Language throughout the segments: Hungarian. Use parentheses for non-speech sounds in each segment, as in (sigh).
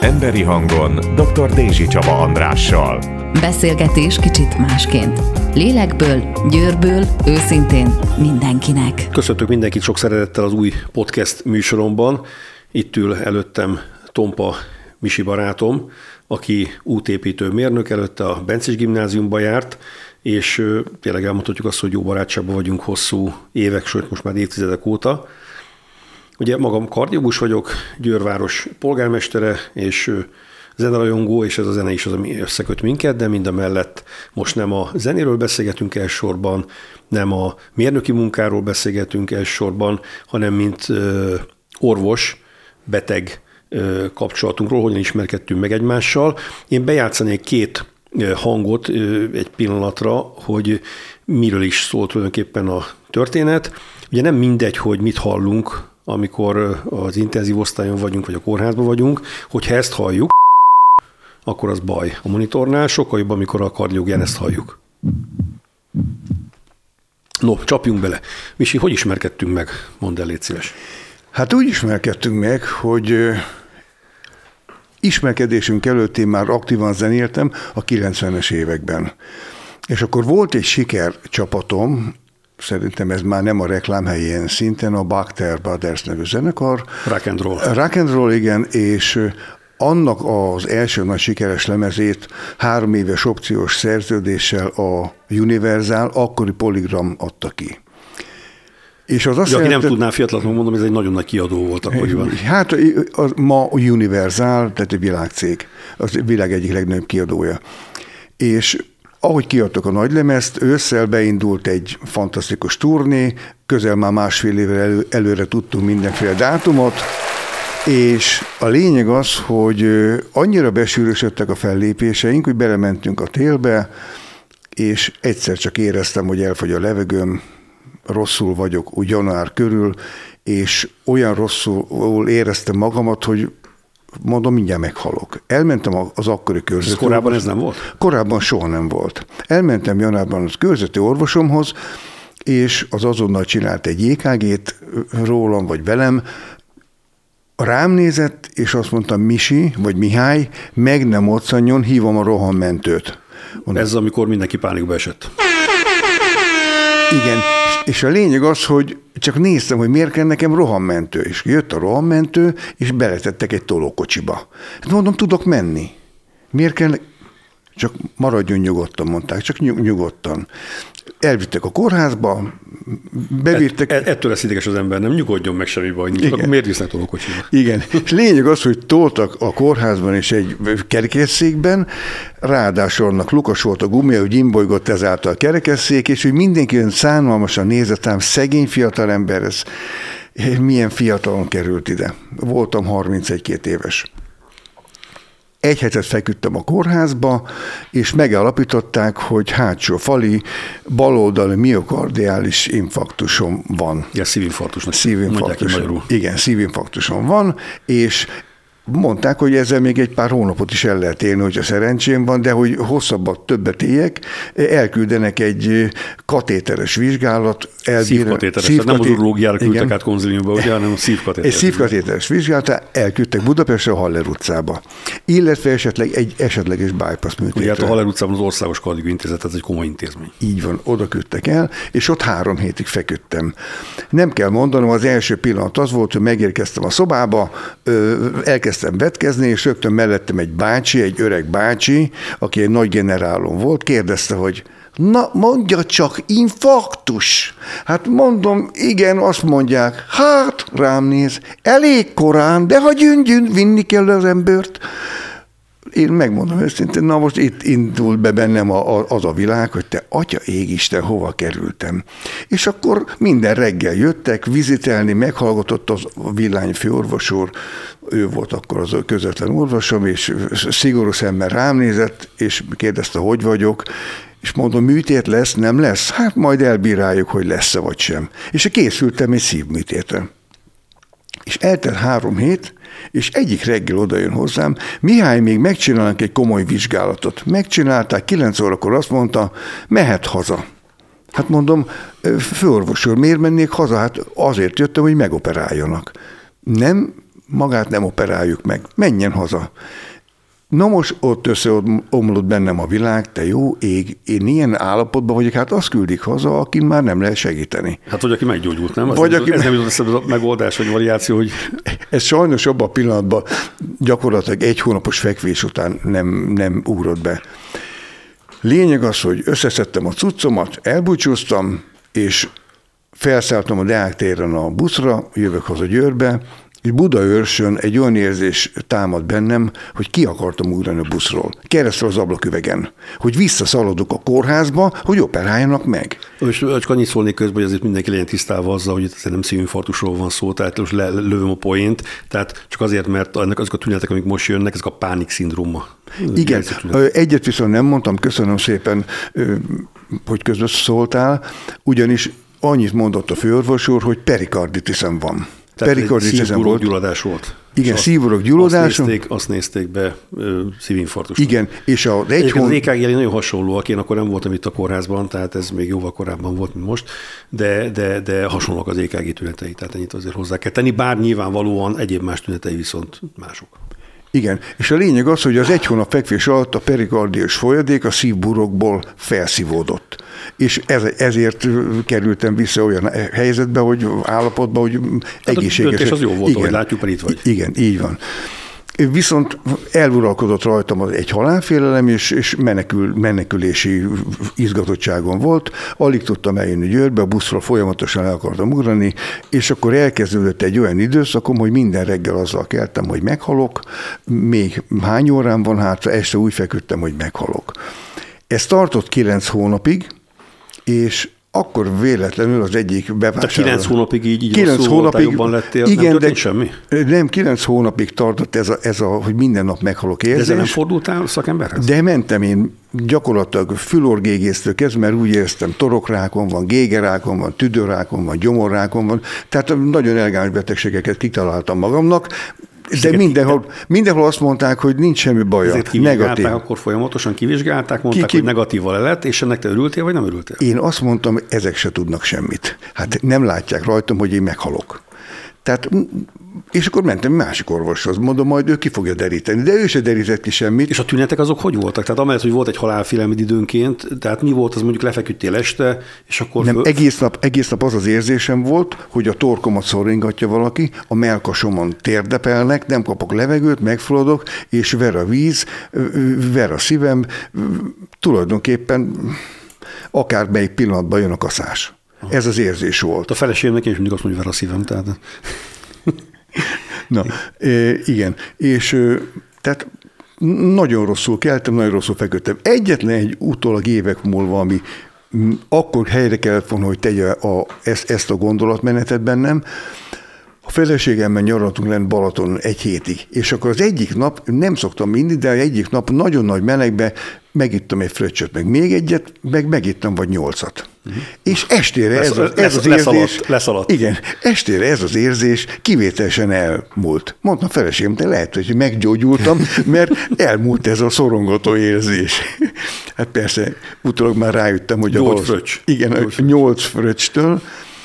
Emberi hangon dr. Dézsi Csaba Andrással. Beszélgetés kicsit másként. Lélekből, győrből, őszintén mindenkinek. Köszöntök mindenkit sok szeretettel az új podcast műsoromban. Itt ül előttem Tompa Misi barátom, aki útépítő mérnök, előtte a Bencis gimnáziumba járt, és tényleg elmondhatjuk azt, hogy jó barátságban vagyunk hosszú évek, sőt most már évtizedek óta. Ugye magam kardiógus vagyok, Győrváros polgármestere, és zenarajongó, és ez a zene is az, ami összeköt minket, de mind a mellett most nem a zenéről beszélgetünk elsősorban, nem a mérnöki munkáról beszélgetünk elsősorban, hanem mint orvos, beteg kapcsolatunkról, hogyan ismerkedtünk meg egymással. Én bejátszanék két hangot egy pillanatra, hogy miről is szólt tulajdonképpen a történet. Ugye nem mindegy, hogy mit hallunk, amikor az intenzív osztályon vagyunk, vagy a kórházban vagyunk, hogyha ezt halljuk, akkor az baj. A monitornál sokkal jobb, amikor a kardiogén ezt halljuk. No, csapjunk bele. Misi, hogy ismerkedtünk meg? Mondd el, légy szíves. Hát úgy ismerkedtünk meg, hogy ismerkedésünk előtt én már aktívan zenéltem a 90-es években. És akkor volt egy siker csapatom, szerintem ez már nem a reklámhelyén szinten, a Bakter Brothers nevű zenekar. Rock and roll. Rock and roll, igen, és annak az első nagy sikeres lemezét három éves opciós szerződéssel a Universal, akkori Polygram adta ki. És az azt aki jelenti, nem tudná fiatalatlanul mondom, ez egy nagyon nagy kiadó volt akkoriban. Hát az ma a Universal, tehát egy világcég, az világ egyik legnagyobb kiadója. És ahogy kiadtak a nagylemezt, ősszel beindult egy fantasztikus turné, közel már másfél évvel elő, előre tudtunk mindenféle dátumot, és a lényeg az, hogy annyira besűrösödtek a fellépéseink, hogy belementünk a télbe, és egyszer csak éreztem, hogy elfogy a levegőm, rosszul vagyok úgy január körül, és olyan rosszul éreztem magamat, hogy mondom, mindjárt meghalok. Elmentem az akkori körzeti ez Korábban ez nem volt? Korábban soha nem volt. Elmentem januárban az körzeti orvosomhoz, és az azonnal csinált egy EKG-t rólam vagy velem, rám nézett, és azt mondta, Misi, vagy Mihály, meg nem otszanjon, hívom a rohanmentőt. Mondom, Ez amikor mindenki pánikba esett. Igen, és a lényeg az, hogy csak néztem, hogy miért kell nekem rohammentő, és jött a rohammentő, és beletettek egy tolókocsiba. Hát mondom, tudok menni. Miért kell, csak maradjon nyugodtan, mondták, csak nyugodtan elvittek a kórházba, bevittek. Et, ettől lesz ideges az ember, nem nyugodjon meg semmi baj. Igen. miért visznek tolókocsiba? Igen, és lényeg az, hogy toltak a kórházban és egy kerekesszékben, ráadásul annak lukas volt a gumia, hogy imbolygott ezáltal a kerekesszék, és hogy mindenki olyan szánalmasan nézett ám, szegény fiatalember, ez milyen fiatalon került ide. Voltam 31 éves egy hetet feküdtem a kórházba, és megalapították, hogy hátsó fali baloldali miokardiális infarktusom van. Ja, szívinfarktusnak. Szívinfarktusom. Igen, szívinfarktusom van, és Mondták, hogy ezzel még egy pár hónapot is el lehet élni, hogyha szerencsém van, de hogy hosszabbat többet éljek, elküldenek egy katéteres vizsgálat. Szívkatéteres, szívkaté... nem az urológiára küldtek át konziliumba, ugye, hanem a szívkatéteres. Egy szívkatéteres vizsgálat, elküldtek Budapestre, a Haller utcába. Illetve esetleg egy esetleges bypass műtétre. Ugye hát a Haller utcában az Országos Kardió Intézet, ez egy komoly intézmény. Így van, oda küldtek el, és ott három hétig feküdtem. Nem kell mondanom, az első pillanat az volt, hogy megérkeztem a szobába, elkezdtem elkezdtem vetkezni, és rögtön mellettem egy bácsi, egy öreg bácsi, aki egy nagy generálom volt, kérdezte, hogy Na, mondja csak, infarktus. Hát mondom, igen, azt mondják. Hát, rám néz, elég korán, de ha gyüngyün, vinni kell az embert én megmondom őszintén, na most itt indult be bennem a, a, az a világ, hogy te atya égisten, hova kerültem. És akkor minden reggel jöttek vizitelni, meghallgatott az villány főorvos úr, ő volt akkor az közvetlen orvosom, és szigorú szemmel rám nézett, és kérdezte, hogy vagyok, és mondom, műtét lesz, nem lesz? Hát majd elbíráljuk, hogy lesz-e vagy sem. És készültem egy szívműtétre. És eltelt három hét, és egyik reggel oda jön hozzám, Mihály, még megcsinálnak egy komoly vizsgálatot. Megcsinálták, kilenc órakor azt mondta, mehet haza. Hát mondom, főorvos úr, miért mennék haza? Hát azért jöttem, hogy megoperáljanak. Nem magát nem operáljuk meg, menjen haza. Na most ott összeomlott bennem a világ, te jó ég, én ilyen állapotban vagyok, hát azt küldik haza, akin már nem lehet segíteni. Hát, hogy aki meggyógyult, nem? Vagy ez, aki- ez nem jutott eszembe a megoldás, vagy variáció, hogy Ez sajnos abban a pillanatban gyakorlatilag egy hónapos fekvés után nem, nem ugrott be. Lényeg az, hogy összeszedtem a cuccomat, elbúcsúztam, és felszálltam a Deák téren a buszra, jövök haza Győrbe, és Budaörsön egy olyan érzés támad bennem, hogy ki akartam ugrani a buszról, keresztül az ablaküvegen, hogy visszaszaladok a kórházba, hogy operáljanak meg. És csak annyit szólnék közben, hogy azért mindenki legyen tisztában azzal, hogy itt nem szívinfarktusról van szó, tehát most le, lövöm a poént, tehát csak azért, mert ennek azok a tünetek, amik most jönnek, ezek a pánik szindróma. Igen, egyet viszont nem mondtam, köszönöm szépen, hogy közben szóltál, ugyanis annyit mondott a főorvos úr, hogy perikarditisem van. Tehát Perikarditisem volt. gyulladás volt. Igen, És szívburok gyulladása. Azt nézték, azt nézték be ö, szívinfarktus. Igen, és a egy Egyébként az. EKG nagyon hasonlóak, én akkor nem voltam itt a kórházban, tehát ez még jóval korábban volt, mint most, de, de, de hasonlóak az EKG tünetei, tehát ennyit azért hozzá kell tenni, bár nyilvánvalóan egyéb más tünetei viszont mások. Igen, és a lényeg az, hogy az egy hónap fekvés alatt a perikardiós folyadék a szívburokból felszívódott. És ez, ezért kerültem vissza olyan helyzetbe, hogy állapotba, hogy egészséges. döntés az jó volt, ahogy látjuk, mert itt vagy. Igen, így van. Viszont eluralkodott rajtam az egy halálfélelem, és, és menekül, menekülési izgatottságom volt. Alig tudtam eljönni Győrbe, a buszról folyamatosan el akartam ugrani, és akkor elkezdődött egy olyan időszakom, hogy minden reggel azzal keltem, hogy meghalok, még hány órám van hátra, este úgy feküdtem, hogy meghalok. Ez tartott kilenc hónapig, és akkor véletlenül az egyik bevásárló... Tehát kilenc hónapig így, így Kilenc voltál, jobban lettél, nem történt semmi? Nem, kilenc hónapig tartott ez a, ez a, hogy minden nap meghalok De ezzel nem érzés. fordultál szakemberhez? De mentem én gyakorlatilag fülorgégésztől kezdve, mert úgy éreztem, torokrákom van, gégerákom van, tüdőrákom van, gyomorrákom van, tehát nagyon elegáns betegségeket kitaláltam magamnak, de mindenhol, mindenhol azt mondták, hogy nincs semmi Ezért kivizsgálták, negatív. akkor folyamatosan kivizsgálták, mondták, ki- hogy negatíval lett, és ennek te örültél, vagy nem örültél? Én azt mondtam, ezek se tudnak semmit. Hát nem látják rajtam, hogy én meghalok. Tehát, és akkor mentem másik orvoshoz, mondom, majd ő ki fogja deríteni, de ő se derített ki semmit. És a tünetek azok hogy voltak? Tehát amellett, hogy volt egy halálfélelmed időnként, tehát mi volt az mondjuk lefeküdtél este, és akkor Nem, föl... egész nap, egész nap az az érzésem volt, hogy a torkomat szoringatja valaki, a melkasomon térdepelnek, nem kapok levegőt, megfulladok, és ver a víz, ver a szívem, tulajdonképpen akármelyik pillanatban jön a kaszás. Ez az érzés volt. a feleségemnek én is mindig azt mondja, hogy ver a szívem, tehát Na, (laughs) e, igen, és tehát nagyon rosszul keltem, nagyon rosszul feküdtem. Egyetlen egy utólag évek múlva, ami akkor helyre kellett volna, hogy tegye a, ezt, ezt a gondolatmenetet bennem, a feleségemmel nyaraltunk lent Balaton egy hétig, és akkor az egyik nap, nem szoktam mindig, de egyik nap nagyon nagy melegbe megittam egy fröccsöt, meg még egyet, meg megittam vagy nyolcat. Uh-huh. És estére ez, Lesz- az, ez lesz- az érzés... leszaladt. Igen, estére ez az érzés kivételesen elmúlt. Mondtam feleségem, de lehet, hogy meggyógyultam, mert elmúlt ez a szorongató érzés. Hát persze, utólag már rájöttem, hogy a Nyolc fröccs. Igen, Nyolc a fröccs.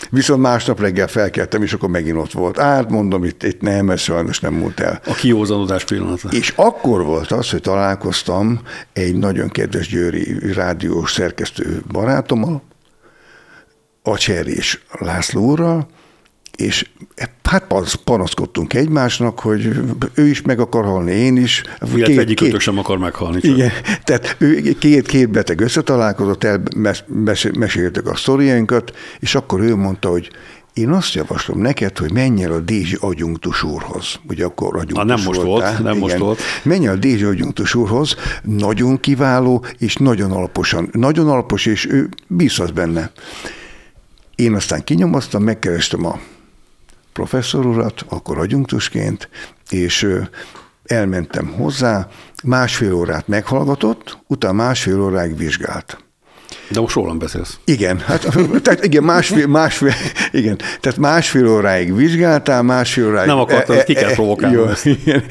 Viszont másnap reggel felkeltem, és akkor megint ott volt. Át mondom, itt, itt nem, ez sajnos nem múlt el. a kiózanodás pillanata. És akkor volt az, hogy találkoztam egy nagyon kedves győri rádiós szerkesztő barátommal, a Cserés László úrral, és hát panasz- panaszkodtunk egymásnak, hogy ő is meg akar halni, én is. Illetve egyik ötök sem akar meghalni. Csak. Igen, tehát ő, két, két beteg összetalálkozott, elmeséltek a sztoriainkat, és akkor ő mondta, hogy én azt javaslom neked, hogy menj el a Dézsi agyunktus úrhoz. Ugye akkor agyunktus Ah, nem most voltál. volt, nem most volt. Menj el a Dézsi agyunktus úrhoz, nagyon kiváló, és nagyon alaposan, nagyon alapos, és ő bízhat benne. Én aztán kinyomoztam, megkerestem a professzor urat, akkor agyunktusként, és elmentem hozzá, másfél órát meghallgatott, utána másfél óráig vizsgált. De most rólam beszélsz. Igen, hát, (laughs) tehát igen, másfél, másfél, igen, tehát másfél óráig vizsgáltál, másfél óráig... Nem akartad, ezt ki kell provokálnom Jó, ezt. igen.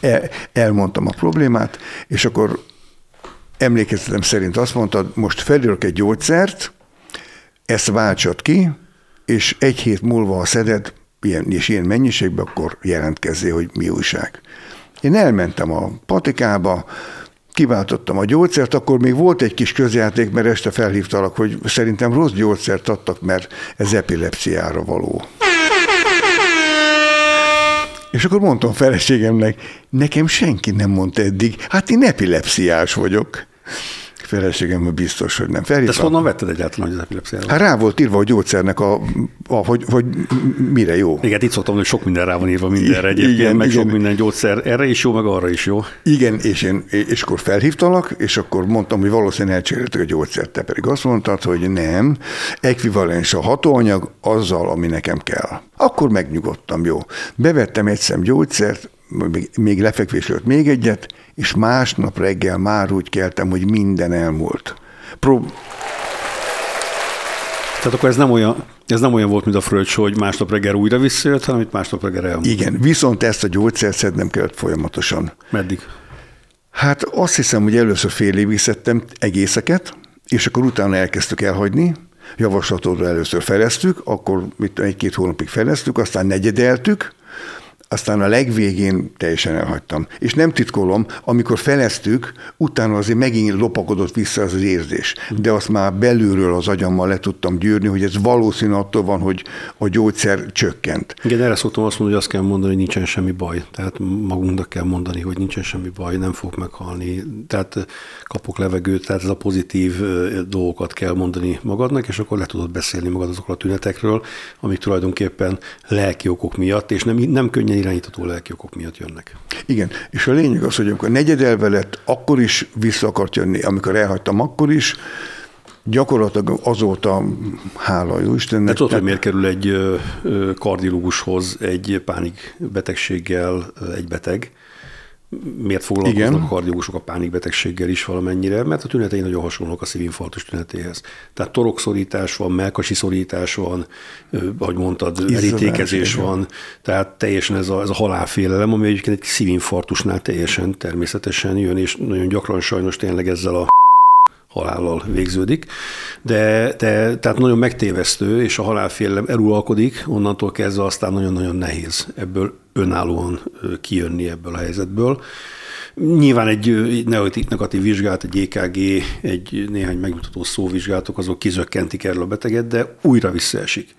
El, elmondtam a problémát, és akkor emlékezetem szerint azt mondtad, most felírok egy gyógyszert, ezt váltsad ki, és egy hét múlva, ha szeded, ilyen, és ilyen mennyiségben, akkor jelentkezzél, hogy mi újság. Én elmentem a patikába, kiváltottam a gyógyszert, akkor még volt egy kis közjáték, mert este felhívtalak, hogy szerintem rossz gyógyszert adtak, mert ez epilepsziára való. És akkor mondtam feleségemnek, nekem senki nem mondta eddig, hát én epilepsziás vagyok feleségem biztos, hogy nem. Felhívtam. De ezt honnan vetted egyáltalán, hogy az epilepsziára? Hát rá volt írva a gyógyszernek, a, a, hogy, hogy mire jó. Igen, itt szoktam, hogy sok minden rá van írva mindenre egyébként, igen, meg igen. sok minden gyógyszer erre is jó, meg arra is jó. Igen, és, én, és akkor felhívtalak, és akkor mondtam, hogy valószínűleg elcseréltek a gyógyszert, te pedig azt mondtad, hogy nem, ekvivalens a hatóanyag azzal, ami nekem kell. Akkor megnyugodtam, jó. Bevettem egy szem gyógyszert, még, lefekvés előtt még egyet, és másnap reggel már úgy keltem, hogy minden elmúlt. Prób- tehát akkor ez nem olyan, ez nem olyan volt, mint a fröccs, hogy másnap reggel újra visszajött, hanem itt másnap reggel elmúlt. Igen, viszont ezt a gyógyszert szednem kellett folyamatosan. Meddig? Hát azt hiszem, hogy először fél évig szedtem egészeket, és akkor utána elkezdtük elhagyni, javaslatodra először feleztük, akkor egy-két hónapig feleztük, aztán negyedeltük, aztán a legvégén teljesen elhagytam. És nem titkolom, amikor feleztük, utána azért megint lopakodott vissza az, az érzés. De azt már belülről az agyammal le tudtam gyűrni, hogy ez valószínű attól van, hogy a gyógyszer csökkent. Igen, erre szoktam azt mondani, hogy azt kell mondani, hogy nincsen semmi baj. Tehát magunknak kell mondani, hogy nincsen semmi baj, nem fog meghalni. Tehát kapok levegőt, tehát ez a pozitív dolgokat kell mondani magadnak, és akkor le tudod beszélni magad azokról a tünetekről, amik tulajdonképpen lelki okok miatt, és nem, nem könnyen irányítható lelki okok miatt jönnek. Igen, és a lényeg az, hogy amikor negyedelve lett, akkor is vissza akart jönni, amikor elhagytam, akkor is, gyakorlatilag azóta, hála jó Istennek. De tudod, hogy miért kerül egy kardiológushoz egy pánik betegséggel egy beteg, miért foglalkoznak Igen. a kardiógusok a pánikbetegséggel is valamennyire, mert a tünetei nagyon hasonlók a szívinfarktus tünetéhez. Tehát torokszorítás van, melkasi szorítás van, ahogy mondtad, erítékezés van, tehát teljesen ez a, ez a halálfélelem, ami egyébként egy szívinfarktusnál teljesen természetesen jön, és nagyon gyakran sajnos tényleg ezzel a halállal végződik, de, de tehát nagyon megtévesztő, és a halálfélelem eluralkodik, onnantól kezdve aztán nagyon-nagyon nehéz ebből önállóan kijönni ebből a helyzetből. Nyilván egy negatív vizsgálat, egy EKG, egy néhány megmutató szóvizsgálatok, azok kizökkentik erről a beteget, de újra visszaesik.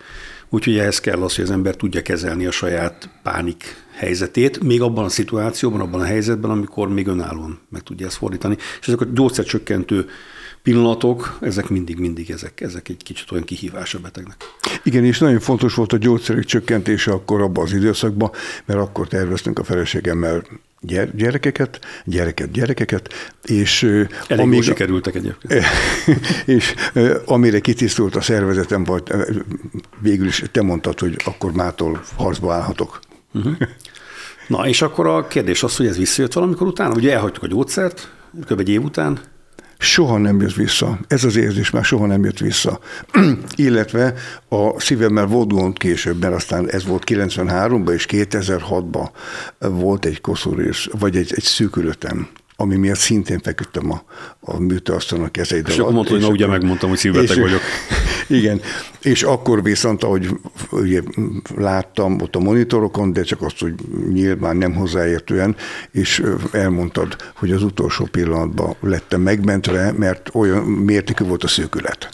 Úgyhogy ehhez kell az, hogy az ember tudja kezelni a saját pánik helyzetét, még abban a szituációban, abban a helyzetben, amikor még önállóan meg tudja ezt fordítani. És ezek a gyógyszercsökkentő pillanatok, ezek mindig-mindig ezek, ezek egy kicsit olyan kihívás a betegnek. Igen, és nagyon fontos volt a gyógyszerek csökkentése akkor abban az időszakban, mert akkor terveztünk a feleségemmel gyerekeket, gyereket, gyerekeket, és Elég amíg, sikerültek egyébként. (laughs) És amire kitisztult a szervezetem, vagy végül is te mondtad, hogy akkor mától harcba állhatok. Uh-huh. Na, és akkor a kérdés az, hogy ez visszajött valamikor utána, ugye elhagytuk a gyógyszert, kb. egy év után, soha nem jött vissza. Ez az érzés már soha nem jött vissza. (clears throat) Illetve a szívemmel volt gond később, mert aztán ez volt 93-ban és 2006-ban volt egy koszorús, vagy egy, egy szűkülötem ami miatt szintén feküdtem a, a műtőasztalon a kezeid És akkor mondta, hogy na ugye megmondtam, hogy szívbeteg és, vagyok. (laughs) Igen, és akkor viszont, ahogy ugye, láttam ott a monitorokon, de csak azt, hogy nyilván nem hozzáértően, és elmondtad, hogy az utolsó pillanatban lettem megmentve, mert olyan mértékű volt a szűkület.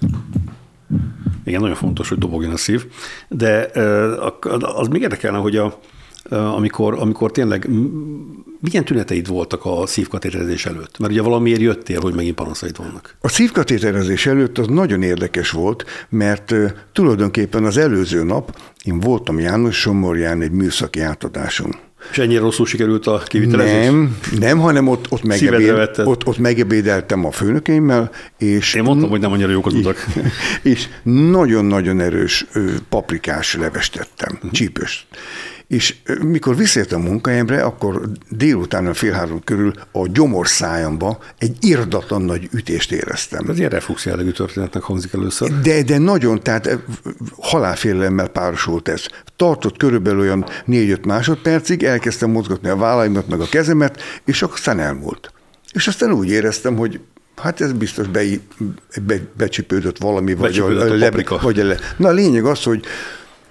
Igen, nagyon fontos, hogy dobogjon a szív, de az még érdekelne, hogy a, amikor, amikor tényleg milyen tüneteid voltak a szívkatéterezés előtt? Mert ugye valamiért jöttél, hogy megint panaszaid vannak. A szívkatéterezés előtt az nagyon érdekes volt, mert tulajdonképpen az előző nap én voltam János Somorján egy műszaki átadáson. És ennyire rosszul sikerült a kivitelezés? Nem, nem, hanem ott, ott, megebéd, ott, ott megebédeltem a főnökeimmel, és... Én mondtam, hogy nem annyira jók az utak. (laughs) És nagyon-nagyon erős paprikás levest tettem, uh-huh. csípős. És mikor visszértem a munkahelyemre, akkor délután fél három körül a gyomorszájamba egy irdatlan nagy ütést éreztem. Ez ilyen reflux jellegű történetnek hangzik először. De, de nagyon, tehát halálfélelemmel párosult ez. Tartott körülbelül olyan négy-öt másodpercig, elkezdtem mozgatni a vállaimat, meg a kezemet, és aztán elmúlt. És aztán úgy éreztem, hogy Hát ez biztos be, be, becsipődött valami, becsipődött vagy, a, a, le, vagy a le. Na a lényeg az, hogy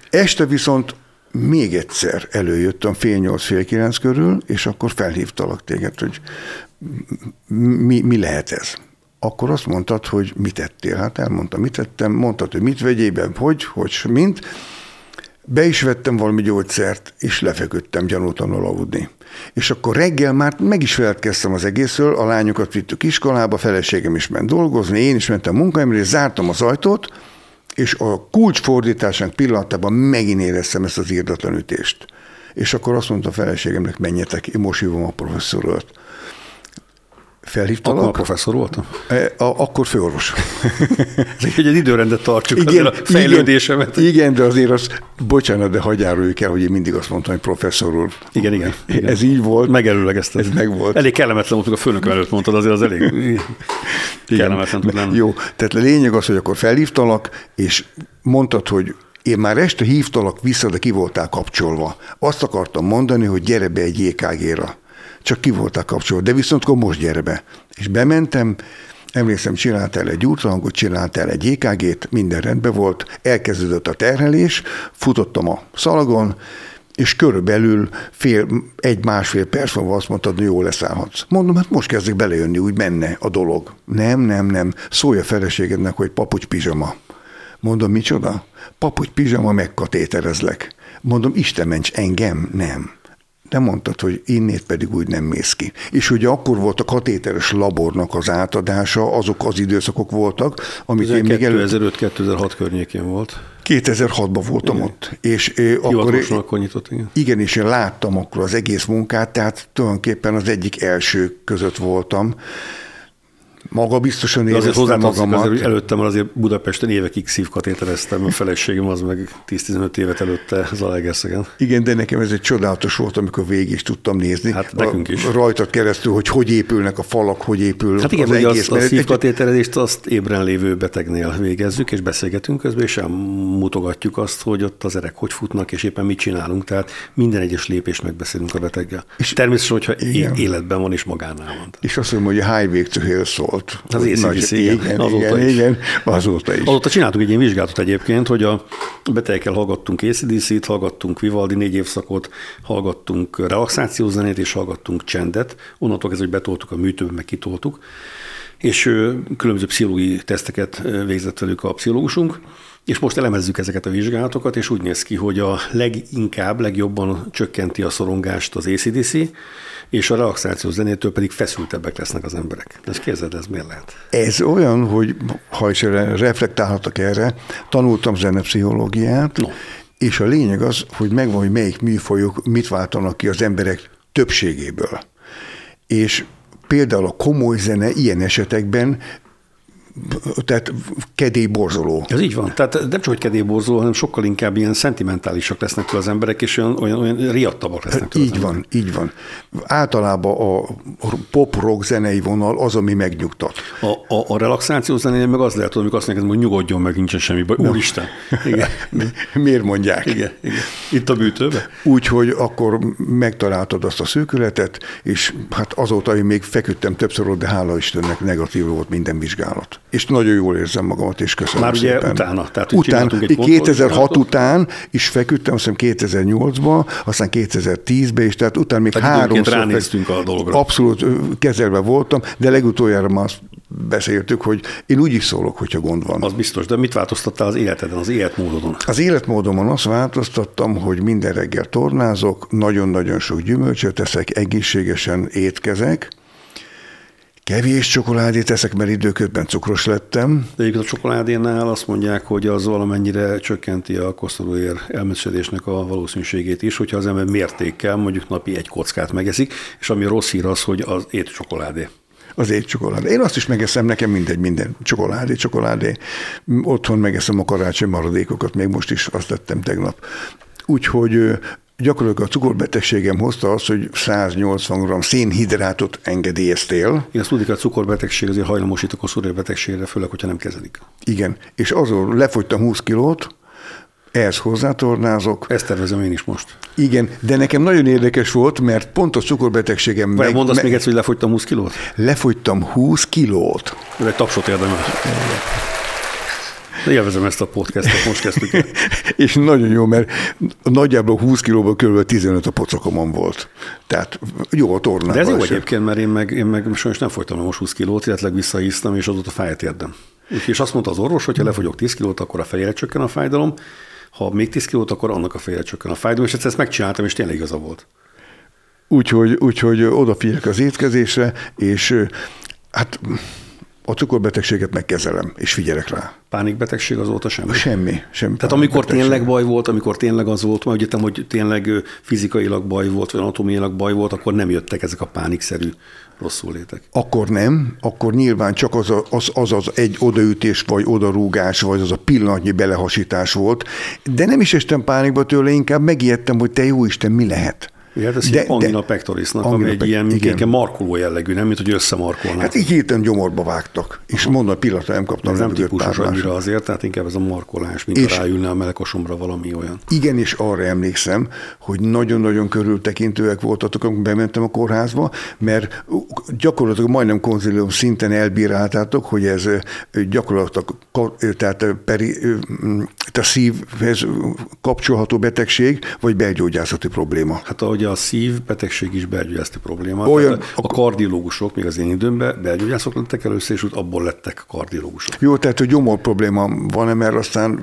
este viszont még egyszer előjöttem fél nyolc, fél kilenc körül, és akkor felhívtalak téged, hogy mi, mi lehet ez? Akkor azt mondtad, hogy mit tettél? Hát elmondtam, mit tettem, mondtad, hogy mit vegyében, hogy, hogy, mint. Be is vettem valami gyógyszert, és lefeküdtem gyanútlanul aludni. És akkor reggel már meg is feledkeztem az egészről, a lányokat vittük iskolába, feleségem is ment dolgozni, én is mentem munkáimra, és zártam az ajtót, és a kulcsfordításánk pillanatában megint éreztem ezt az írdatlan ütést. És akkor azt mondta a feleségemnek, menjetek, én most hívom a professzorolt. Felhívtalak? Akkor a professzor voltam? E, a, akkor főorvos. (laughs) hogy egy időrendet tartsuk igen, a fejlődésemet. Igen, igen, de azért az, bocsánat, de hagyjáruljuk el, hogy én mindig azt mondtam, hogy professzor úr. Igen, igen. igen. Ez így volt. Megelőlegezted. Ez meg volt. Elég kellemetlen volt, a főnököm előtt mondtad, azért az elég igen. kellemetlen tud lenni. Jó, tehát a lényeg az, hogy akkor felhívtalak, és mondtad, hogy én már este hívtalak vissza, de ki voltál kapcsolva. Azt akartam mondani, hogy gyere be egy JKG-ra csak ki voltak kapcsolva, de viszont akkor most gyere be. És bementem, emlékszem, csináltál egy útrangot, csináltál egy EKG-t, minden rendben volt, elkezdődött a terhelés, futottam a szalagon, és körülbelül fél, egy-másfél perc múlva azt mondtad, hogy jól leszállhatsz. Mondom, hát most kezdek belejönni, úgy menne a dolog. Nem, nem, nem. Szólj a feleségednek, hogy papucs pizsama. Mondom, micsoda? Papucs pizsama, megkatéterezlek. Mondom, Isten ments, engem nem de mondtad, hogy innét pedig úgy nem mész ki. És ugye akkor volt a katéteres labornak az átadása, azok az időszakok voltak, amit én még előtt... 2005-2006 környékén volt. 2006-ban voltam igen. ott. És akkor, akkor nyitott, igen. Igen, és én láttam akkor az egész munkát, tehát tulajdonképpen az egyik első között voltam maga biztosan éreztem magamat. Azért, előttem azért Budapesten évekig szívkatétereztem, a feleségem az meg 10-15 évet előtte Zalaegerszegen. Igen, de nekem ez egy csodálatos volt, amikor végig is tudtam nézni. Hát nekünk is. Rajtad keresztül, hogy hogy épülnek a falak, hogy épül hát igen, az egész. Az, a szívkatéterezést azt ébren lévő betegnél végezzük, és beszélgetünk közben, és mutogatjuk azt, hogy ott az erek hogy futnak, és éppen mit csinálunk. Tehát minden egyes lépést megbeszélünk a beteggel. És természetesen, hogyha igen. életben van és magánál van. És azt mondom, hogy a highway to hell szólt. Az ACDC, igen, igen, azóta igen, is. igen, azóta is. Azóta csináltuk egy ilyen vizsgálatot egyébként, hogy a betegekkel hallgattunk ACDC-t, hallgattunk Vivaldi négy évszakot, hallgattunk relaxációs zenét, és hallgattunk csendet. Onnantól kezdve, hogy betoltuk a műtőbe, meg kitoltuk. És különböző pszichológiai teszteket végzett velük a pszichológusunk, és most elemezzük ezeket a vizsgálatokat, és úgy néz ki, hogy a leginkább, legjobban csökkenti a szorongást az ACDC, és a relaxációs zenétől pedig feszültebbek lesznek az emberek. Ezt képzeld, ez miért lehet? Ez olyan, hogy ha is reflektálhatok erre, tanultam zenepszichológiát, no. és a lényeg az, hogy megvan, hogy melyik műfajok mit váltanak ki az emberek többségéből. És például a komoly zene ilyen esetekben tehát kedélyborzoló. Ez így van. Tehát nem csak, hogy kedélyborzoló, hanem sokkal inkább ilyen szentimentálisak lesznek tőle az emberek, és olyan, olyan, olyan riadtabbak lesznek tőle Így van, így van. Általában a pop-rock zenei vonal az, ami megnyugtat. A, a, a relaxáció zenéje meg az lehet, hogy azt neked, hogy nyugodjon meg, nincsen semmi baj. No. Úristen. Igen. (laughs) Miért mondják? Igen, igen. Itt a bűtőbe? Úgyhogy akkor megtaláltad azt a szűkületet, és hát azóta én még feküdtem többször, de hála Istennek negatív volt minden vizsgálat és nagyon jól érzem magamat, és köszönöm Már szépen. ugye utána? Tehát, után, egy 2006 után is feküdtem, azt hiszem 2008-ba, aztán 2010-be, és tehát utána még tehát háromszor... ránéztünk a dologra. Abszolút kezelve voltam, de legutoljára már azt beszéltük, hogy én úgy is szólok, hogyha gond van. Az biztos, de mit változtattál az életeden, az életmódodon? Az életmódomon azt változtattam, hogy minden reggel tornázok, nagyon-nagyon sok gyümölcsöt teszek, egészségesen étkezek, Kevés csokoládét eszek, mert időközben cukros lettem. De egyébként a csokoládénál azt mondják, hogy az valamennyire csökkenti a kosztolóér elmessedésnek a valószínűségét is, hogyha az ember mértékkel mondjuk napi egy kockát megeszik, és ami rossz hír az, hogy az ét csokoládé az ét csokoládé. Én azt is megeszem, nekem mindegy, minden csokoládé, csokoládé. Otthon megeszem a karácsony maradékokat, még most is azt tettem tegnap. Úgyhogy Gyakorlatilag a cukorbetegségem hozta azt, hogy 180 g szénhidrátot engedélyeztél. Én azt tudjuk, hogy a cukorbetegség azért hajlamosít a koszorúbetegségre, főleg, hogyha nem kezelik. Igen, és azon lefogytam 20 kilót, ehhez hozzátornázok. Ezt tervezem én is most. Igen, de nekem nagyon érdekes volt, mert pont a cukorbetegségem... Vagy meg, mondasz me- még egyszer, hogy lefogytam 20 kilót? Lefogytam 20 kilót. Ez egy tapsot érdemes. Élvezem ezt a podcastot, most kezdtük el. (laughs) és nagyon jó, mert nagyjából 20 kilóból kb. 15 a pocakomon volt. Tehát jó a tornában. De ez jó egyébként, mert én meg, én meg sajnos nem folytam most 20 kilót, illetve visszahisztam, és azóta fájt érdem. És azt mondta az orvos, hogy ha lefogyok 10 kilót, akkor a fejére csökken a fájdalom, ha még 10 kilót, akkor annak a fejére csökken a fájdalom, és ezt megcsináltam, és tényleg igaza volt. Úgyhogy, úgyhogy odafigyelek az étkezésre, és hát a cukorbetegséget megkezelem, és figyelek rá. Pánikbetegség azóta semmi? Semmi. semmi Tehát amikor tényleg baj volt, amikor tényleg az volt, mert ugye hogy tényleg fizikailag baj volt, vagy anatomiailag baj volt, akkor nem jöttek ezek a pánikszerű rosszul létek. Akkor nem, akkor nyilván csak az, a, az, az az egy odaütés, vagy odarúgás, vagy az a pillanatnyi belehasítás volt, de nem is estem pánikba tőle, inkább megijedtem, hogy te jó Isten, mi lehet. Igen, hát ez de, angina pectorisnak, ami egy ilyen igen. markoló jellegű, nem, mint hogy összemarkolnak. Hát így hirtelen gyomorba vágtak, és mondom, pillanatra nem kaptam. Ez nem típusos annyira azért, tehát inkább ez a markolás, mint és, ráülne a melekosomra valami olyan. Igen, és arra emlékszem, hogy nagyon-nagyon körültekintőek voltatok, amikor bementem a kórházba, mert gyakorlatilag majdnem konzilium szinten elbíráltátok, hogy ez gyakorlatilag tehát, peri, tehát a szívhez kapcsolható betegség, vagy belgyógyászati probléma. Hát ahogy ugye a szívbetegség is belgyógyászati probléma. Olyan, a kardiológusok még az én időmben belgyógyászok lettek először, és úgy abból lettek kardiológusok. Jó, tehát hogy gyomor probléma van-e, mert aztán...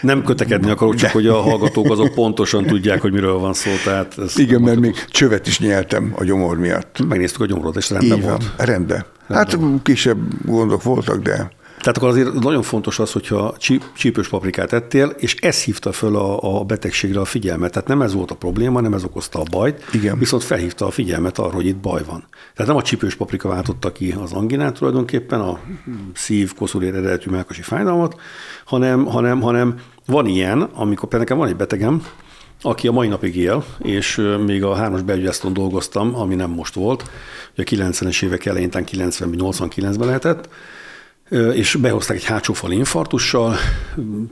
Nem kötekedni akarok, csak De. hogy a hallgatók azok pontosan tudják, hogy miről van szó. Tehát Igen, mert még csövet is nyeltem a gyomor miatt. Megnéztük a gyomorot, és rendben Így van, volt. Rendben. Hát kisebb gondok voltak, de... Tehát akkor azért nagyon fontos az, hogyha csípős paprikát ettél, és ez hívta föl a, a betegségre a figyelmet. Tehát nem ez volt a probléma, nem ez okozta a bajt, Igen. viszont felhívta a figyelmet arra, hogy itt baj van. Tehát nem a csípős paprika váltotta ki az anginát tulajdonképpen, a szív, koszulé eredetű melkasi fájdalmat, hanem, hanem, hanem van ilyen, amikor például nekem van egy betegem, aki a mai napig él, és még a hármas belgyászton dolgoztam, ami nem most volt, ugye a 90-es évek elején, 90-ben, 89-ben lehetett, és behozták egy hátsó fal infartussal,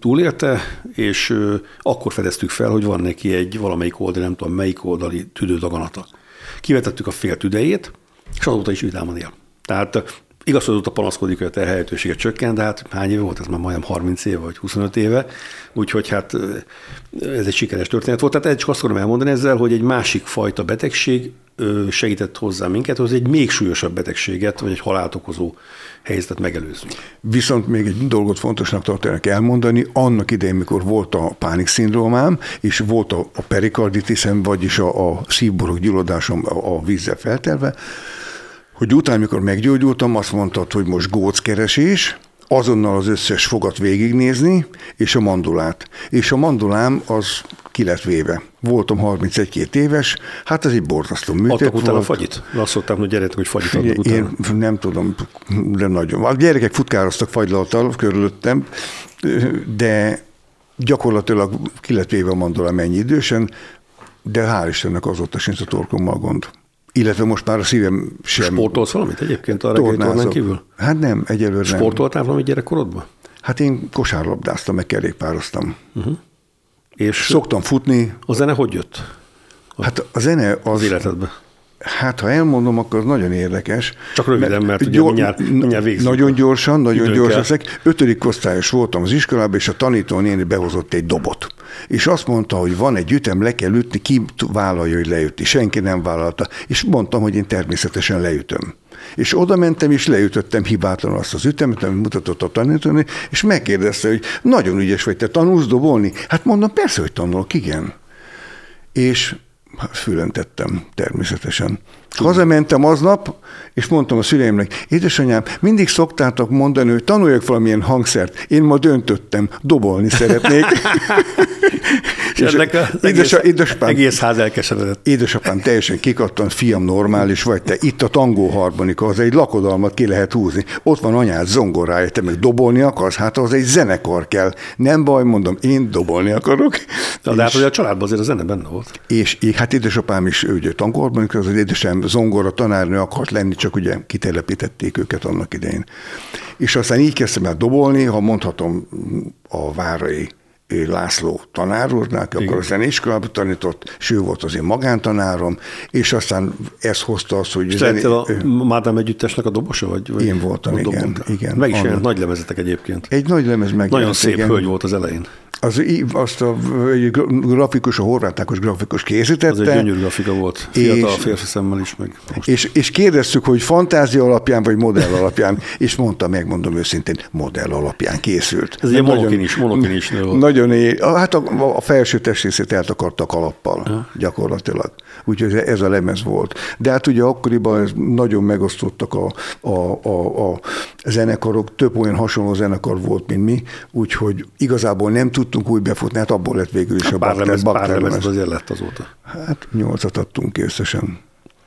túlélte, és akkor fedeztük fel, hogy van neki egy valamelyik oldali, nem tudom melyik oldali tüdődaganata. Kivetettük a fél tüdejét, és azóta is vidáman él. Tehát igaz, panaszkodik, hogy a terhelhetősége csökkent, de hát hány éve volt, ez már majdnem 30 éve, vagy 25 éve, úgyhogy hát ez egy sikeres történet volt. Tehát csak azt akarom elmondani ezzel, hogy egy másik fajta betegség segített hozzá minket, hogy egy még súlyosabb betegséget, vagy egy halált okozó helyzetet megelőzni. Viszont még egy dolgot fontosnak tartanak elmondani, annak idején, mikor volt a pánikszindrómám, és volt a, a perikarditisem, vagyis a, a szívborok gyulladásom a, a vízzel feltelve, hogy utána, mikor meggyógyultam, azt mondtad, hogy most góckeresés, azonnal az összes fogat végignézni, és a mandulát. És a mandulám az ki lett véve. Voltam 31 éves, hát ez egy borzasztó műtét Adtak utána volt. fagyit? Azt szoktam, hogy gyerekek, hogy fagyit adnak utána. Én nem tudom, de nagyon. A gyerekek futkároztak fagylaltal körülöttem, de gyakorlatilag ki lett véve a mandulám ennyi idősen, de hál' Istennek azóta sincs a torkommal gond. Illetve most már a szívem sem... Sportolsz valamit egyébként a reggeli kívül? Hát nem, egyelőre nem. Sportoltál valamit gyerekkorodban? Hát én kosárlabdáztam, meg kerékpároztam. Uh-huh. És Szoktam futni. A zene hogy jött? A, hát a zene az... Az életedben. Hát, ha elmondom, akkor az nagyon érdekes. Csak röviden, mert, mert ugye gyor, mindjárt, mindjárt végzünk. Nagyon gyorsan, nagyon Időn gyorsan leszek. Ötödik osztályos voltam az iskolában, és a tanító néni behozott egy dobot. És azt mondta, hogy van egy ütem, le kell ütni, ki vállalja, hogy leüti. Senki nem vállalta. És mondtam, hogy én természetesen leütöm. És oda mentem, és leütöttem hibátlanul azt az ütemet, amit mutatott a tanítóni, és megkérdezte, hogy nagyon ügyes vagy, te tanulsz dobolni? Hát mondom, persze, hogy tanulok, igen. És fülentettem természetesen. Hazamentem aznap, és mondtam a szüleimnek, édesanyám, mindig szoktátok mondani, hogy tanuljak valamilyen hangszert. Én ma döntöttem, dobolni szeretnék. (laughs) (laughs) és ennek az egész, édesapám, egész ház elkeseredett. Édesapám teljesen kikattant, fiam normális vagy te. Itt a tangó harmonika, az egy lakodalmat ki lehet húzni. Ott van anyád zongorája, te meg dobolni akarsz? Hát az egy zenekar kell. Nem baj, mondom, én dobolni akarok. De, de hát, hogy a családban azért a zene benne volt. És, és hát édesapám is, ő tangóharmonika, az édesem zongora tanárnő akart lenni, csak ugye kitelepítették őket annak idején. És aztán így kezdtem el dobolni, ha mondhatom, a várai László tanár úrnál, aki akkor a zenéskolában tanított, és ő volt az én magántanárom, és aztán ez hozta azt, hogy... Zené... a Mádám együttesnek a dobosa? Vagy, vagy én voltam, igen, igen. Meg is jelent nagy lemezetek egyébként. Egy nagy lemez meg. Nagyon szép igen. hölgy volt az elején. Az, azt a grafikus, a horvátákos grafikus készítette. Az egy gyönyörű grafika volt, fiatal férfi szemmel is meg. Most. És, és kérdeztük, hogy fantázia alapján vagy modell alapján, és mondta, megmondom őszintén, modell alapján készült. Ez egy monokin is, monokin is. Nagyon éj, hát a, a felső testrészét eltakartak alappal, ja. gyakorlatilag. Úgyhogy ez a lemez volt. De hát ugye akkoriban nagyon megosztottak a, a, a, a zenekarok, több olyan hasonló zenekar volt, mint mi, úgyhogy igazából nem tudtunk úgy befutni, hát abból lett végül is a pár lemez, pár lemez azért lett azóta. Hát nyolcat adtunk összesen.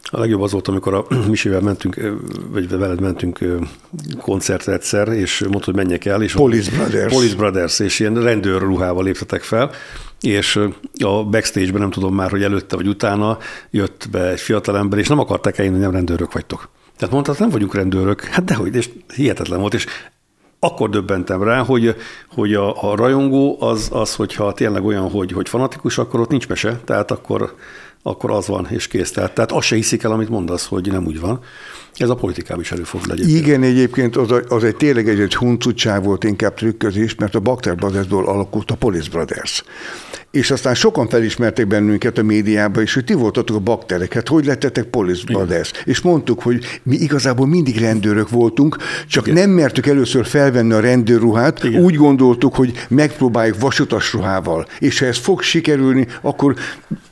A legjobb az volt, amikor a (clears throat) Misivel mentünk, vagy veled mentünk koncertre egyszer, és mondta, hogy menjek el. És Police Brothers. Police Brothers, és ilyen rendőrruhával léptetek fel, és a backstage-ben nem tudom már, hogy előtte vagy utána jött be egy fiatalember, és nem akarták eljönni, hogy nem rendőrök vagytok. Tehát mondta, nem vagyunk rendőrök. Hát dehogy, és hihetetlen volt, és akkor döbbentem rá, hogy, hogy a, a rajongó az, az, hogyha tényleg olyan, hogy, hogy fanatikus, akkor ott nincs mese, tehát akkor, akkor az van, és kész. Tehát, tehát azt se hiszik el, amit mondasz, hogy nem úgy van. Ez a politikában is előfordul egyébként. Igen, egyébként az, az egy tényleg egy, egy huncutság volt, inkább trükközés, mert a Bakter Brothersból alakult a Police Brothers és aztán sokan felismerték bennünket a médiában is, hogy ti voltatok a bakterek, hát hogy lettetek Brothers? És mondtuk, hogy mi igazából mindig rendőrök voltunk, csak Igen. nem mertük először felvenni a rendőrruhát, Igen. úgy gondoltuk, hogy megpróbáljuk vasutas ruhával, és ha ez fog sikerülni, akkor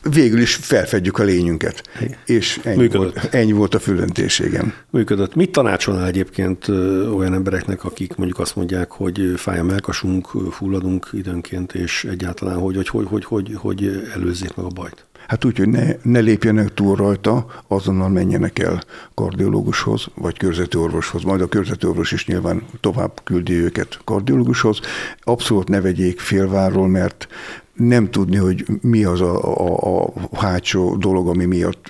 végül is felfedjük a lényünket. Igen. És ennyi volt, ennyi volt a fülöntéségem. Működött. Mit tanácsolnál egyébként olyan embereknek, akik mondjuk azt mondják, hogy fáj a melkasunk, fulladunk időnként, és egyáltalán, hogy, hogy, hogy hogy, hogy, hogy előzzék meg a bajt? Hát úgy, hogy ne, ne lépjenek túl rajta, azonnal menjenek el kardiológushoz, vagy körzeti orvoshoz. Majd a körzeti orvos is nyilván tovább küldi őket kardiológushoz. Abszolút ne vegyék félvárról, mert nem tudni, hogy mi az a, a, a hátsó dolog, ami miatt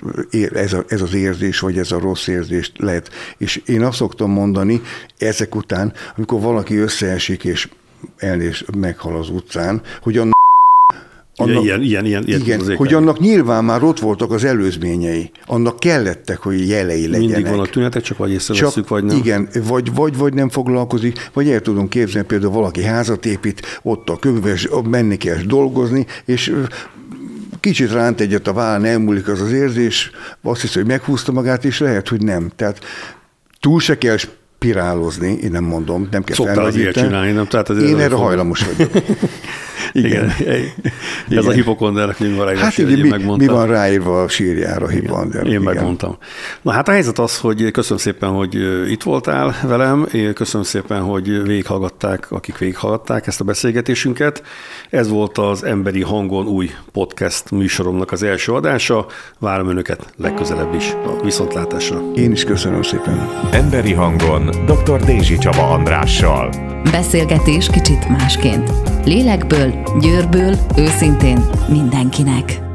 ez, a, ez az érzés, vagy ez a rossz érzést lehet. És én azt szoktam mondani ezek után, amikor valaki összeesik, és elnéz meghal az utcán, hogy a annak, ilyen, ilyen, ilyen, ilyen igen, hogy annak nyilván már ott voltak az előzményei. Annak kellettek, hogy jelei legyenek. Mindig vannak tünetek, csak vagy észreveszünk, vagy nem. Igen, vagy, vagy, vagy nem foglalkozik, vagy el tudom képzelni, például valaki házat épít, ott a könyves, menni kell dolgozni, és kicsit ránt egyet a vállán, elmúlik az az érzés, azt hiszem, hogy meghúzta magát, és lehet, hogy nem. Tehát túl se kell spirálozni, én nem mondom, nem kell Szoktál az ilyet csinálni, nem? Tehát én erre hajlamos vagyok. (laughs) Igen. igen. Ez a hipokonder könyv Hát igen, mi, mi van ráírva a sírjára hipokonder. Én igen. megmondtam. Na hát a helyzet az, hogy köszönöm szépen, hogy itt voltál velem, köszönöm szépen, hogy végighallgatták, akik végighallgatták ezt a beszélgetésünket. Ez volt az Emberi Hangon új podcast műsoromnak az első adása. Várom önöket legközelebb is a viszontlátásra. Én is köszönöm szépen. Emberi Hangon dr. Dézsi Csaba Andrással. Beszélgetés kicsit másként. Lélekből, győrből, őszintén mindenkinek.